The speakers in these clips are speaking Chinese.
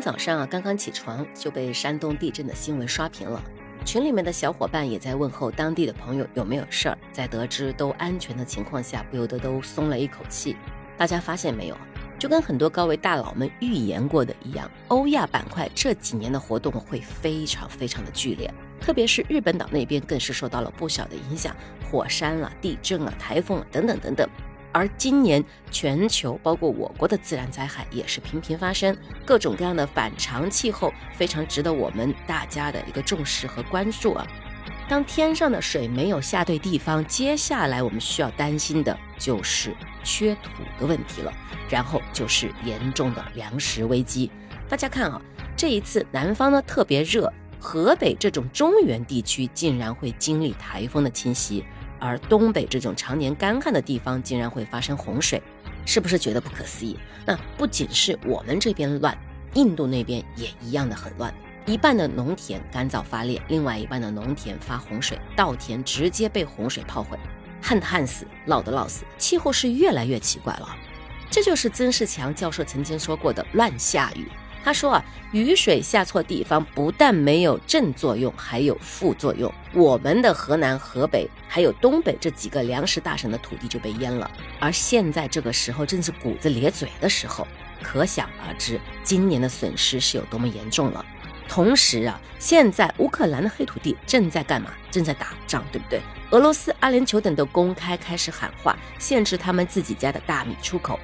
早上啊，刚刚起床就被山东地震的新闻刷屏了，群里面的小伙伴也在问候当地的朋友有没有事儿。在得知都安全的情况下，不由得都松了一口气。大家发现没有？就跟很多高位大佬们预言过的一样，欧亚板块这几年的活动会非常非常的剧烈，特别是日本岛那边更是受到了不小的影响，火山啊、地震啊、台风啊等等等等。而今年全球包括我国的自然灾害也是频频发生，各种各样的反常气候非常值得我们大家的一个重视和关注啊。当天上的水没有下对地方，接下来我们需要担心的就是缺土的问题了，然后就是严重的粮食危机。大家看啊，这一次南方呢特别热，河北这种中原地区竟然会经历台风的侵袭，而东北这种常年干旱的地方竟然会发生洪水，是不是觉得不可思议？那不仅是我们这边乱，印度那边也一样的很乱。一半的农田干燥发裂，另外一半的农田发洪水，稻田直接被洪水泡毁，旱的旱死，涝的涝死，气候是越来越奇怪了。这就是曾仕强教授曾经说过的“乱下雨”。他说啊，雨水下错地方，不但没有正作用，还有副作用。我们的河南、河北还有东北这几个粮食大省的土地就被淹了，而现在这个时候正是谷子咧嘴的时候，可想而知今年的损失是有多么严重了。同时啊，现在乌克兰的黑土地正在干嘛？正在打仗，对不对？俄罗斯、阿联酋等都公开开始喊话，限制他们自己家的大米出口。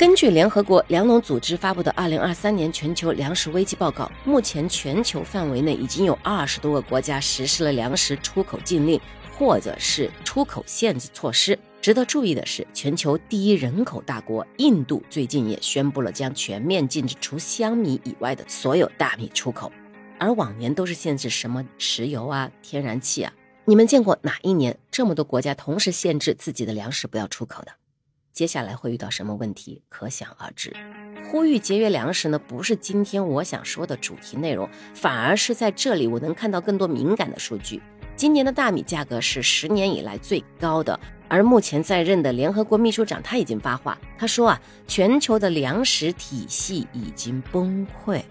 根据联合国粮农组织发布的二零二三年全球粮食危机报告，目前全球范围内已经有二十多个国家实施了粮食出口禁令，或者是出口限制措施。值得注意的是，全球第一人口大国印度最近也宣布了将全面禁止除香米以外的所有大米出口。而往年都是限制什么石油啊、天然气啊，你们见过哪一年这么多国家同时限制自己的粮食不要出口的？接下来会遇到什么问题，可想而知。呼吁节约粮食呢，不是今天我想说的主题内容，反而是在这里我能看到更多敏感的数据。今年的大米价格是十年以来最高的，而目前在任的联合国秘书长他已经发话，他说啊，全球的粮食体系已经崩溃。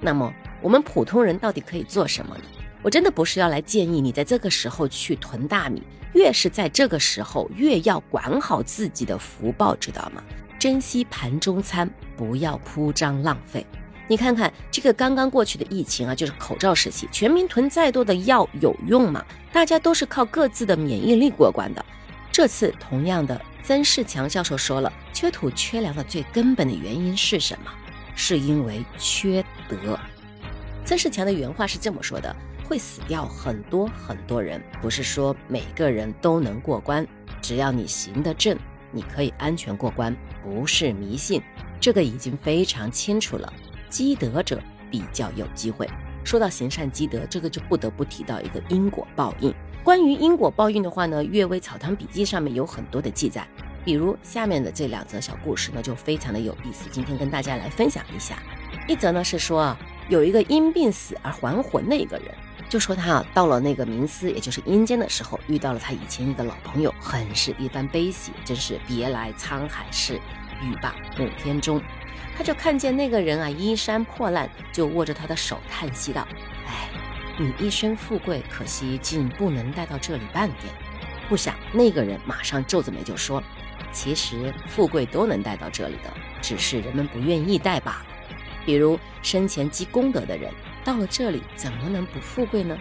那么。我们普通人到底可以做什么呢？我真的不是要来建议你在这个时候去囤大米，越是在这个时候，越要管好自己的福报，知道吗？珍惜盘中餐，不要铺张浪费。你看看这个刚刚过去的疫情啊，就是口罩时期，全民囤再多的药有用吗？大家都是靠各自的免疫力过关的。这次同样的，曾仕强教授说了，缺土缺粮的最根本的原因是什么？是因为缺德。曾仕强的原话是这么说的：“会死掉很多很多人，不是说每个人都能过关，只要你行得正，你可以安全过关，不是迷信，这个已经非常清楚了。积德者比较有机会。说到行善积德，这个就不得不提到一个因果报应。关于因果报应的话呢，《阅微草堂笔记》上面有很多的记载，比如下面的这两则小故事呢，就非常的有意思，今天跟大家来分享一下。一则呢是说啊。有一个因病死而还魂的一个人，就说他啊到了那个冥司，也就是阴间的时候，遇到了他以前一个老朋友，很是一番悲喜，真是别来沧海事，欲罢暮天中。他就看见那个人啊衣衫破烂，就握着他的手叹息道：“哎，你一身富贵，可惜竟不能带到这里半点。”不想那个人马上皱着眉就说：“其实富贵都能带到这里的，只是人们不愿意带罢了。”比如生前积功德的人，到了这里怎么能不富贵呢？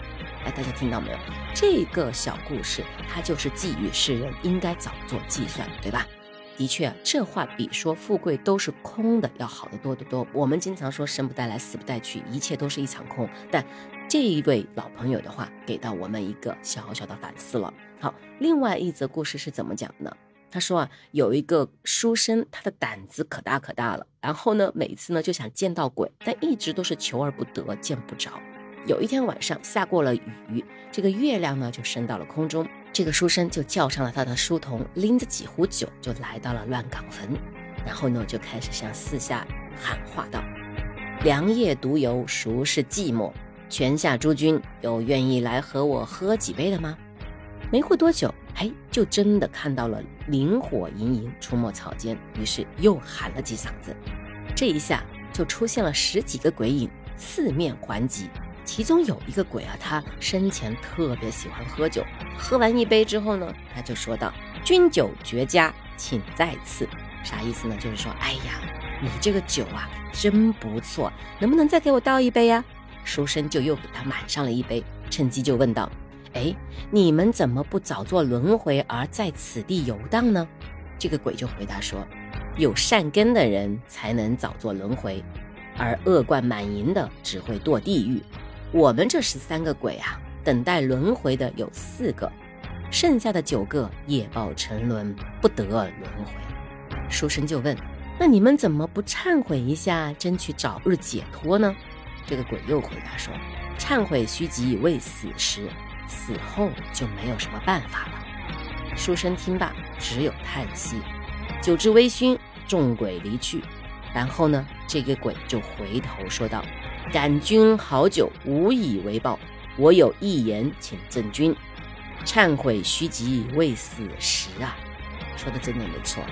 哎，大家听到没有？这个小故事，它就是寄予世人应该早做计算，对吧？的确，这话比说富贵都是空的要好得多得多。我们经常说生不带来，死不带去，一切都是一场空。但这一位老朋友的话，给到我们一个小小的反思了。好，另外一则故事是怎么讲的呢？他说啊，有一个书生，他的胆子可大可大了。然后呢，每次呢就想见到鬼，但一直都是求而不得，见不着。有一天晚上下过了雨，这个月亮呢就升到了空中。这个书生就叫上了他的书童，拎着几壶酒就来到了乱岗坟。然后呢就开始向四下喊话道：“良夜独游，孰是寂寞？泉下诸君有愿意来和我喝几杯的吗？”没过多久。哎，就真的看到了灵火盈盈出没草间，于是又喊了几嗓子。这一下，就出现了十几个鬼影，四面环击。其中有一个鬼啊，他生前特别喜欢喝酒，喝完一杯之后呢，他就说道：“君酒绝佳，请再次。”啥意思呢？就是说，哎呀，你这个酒啊，真不错，能不能再给我倒一杯呀？书生就又给他满上了一杯，趁机就问道：“哎，你们怎么不早做轮回，而在此地游荡呢？”这个鬼就回答说：“有善根的人才能早做轮回，而恶贯满盈的只会堕地狱。我们这十三个鬼啊，等待轮回的有四个，剩下的九个业报沉沦，不得轮回。”书生就问：“那你们怎么不忏悔一下，争取早日解脱呢？”这个鬼又回答说：“忏悔须及未死时，死后就没有什么办法了。”书生听罢，只有叹息。酒至微醺，众鬼离去。然后呢，这个鬼就回头说道：“感君好酒，无以为报。我有一言，请赠君。忏悔须及未死时啊！”说的真的没错。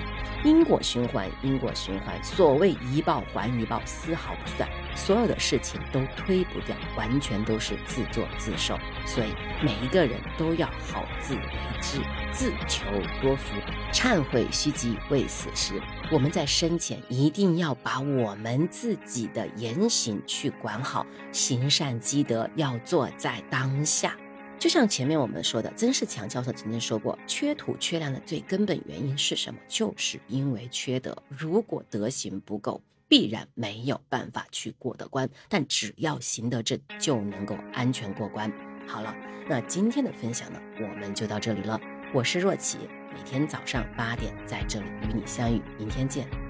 因果循环，因果循环。所谓一报还一报，丝毫不算。所有的事情都推不掉，完全都是自作自受。所以每一个人都要好自为之，自求多福。忏悔须及未死时。我们在生前一定要把我们自己的言行去管好，行善积德要做在当下。就像前面我们说的，曾仕强教授曾经说过，缺土缺粮的最根本原因是什么？就是因为缺德。如果德行不够，必然没有办法去过得关。但只要行得正，就能够安全过关。好了，那今天的分享呢，我们就到这里了。我是若琪，每天早上八点在这里与你相遇，明天见。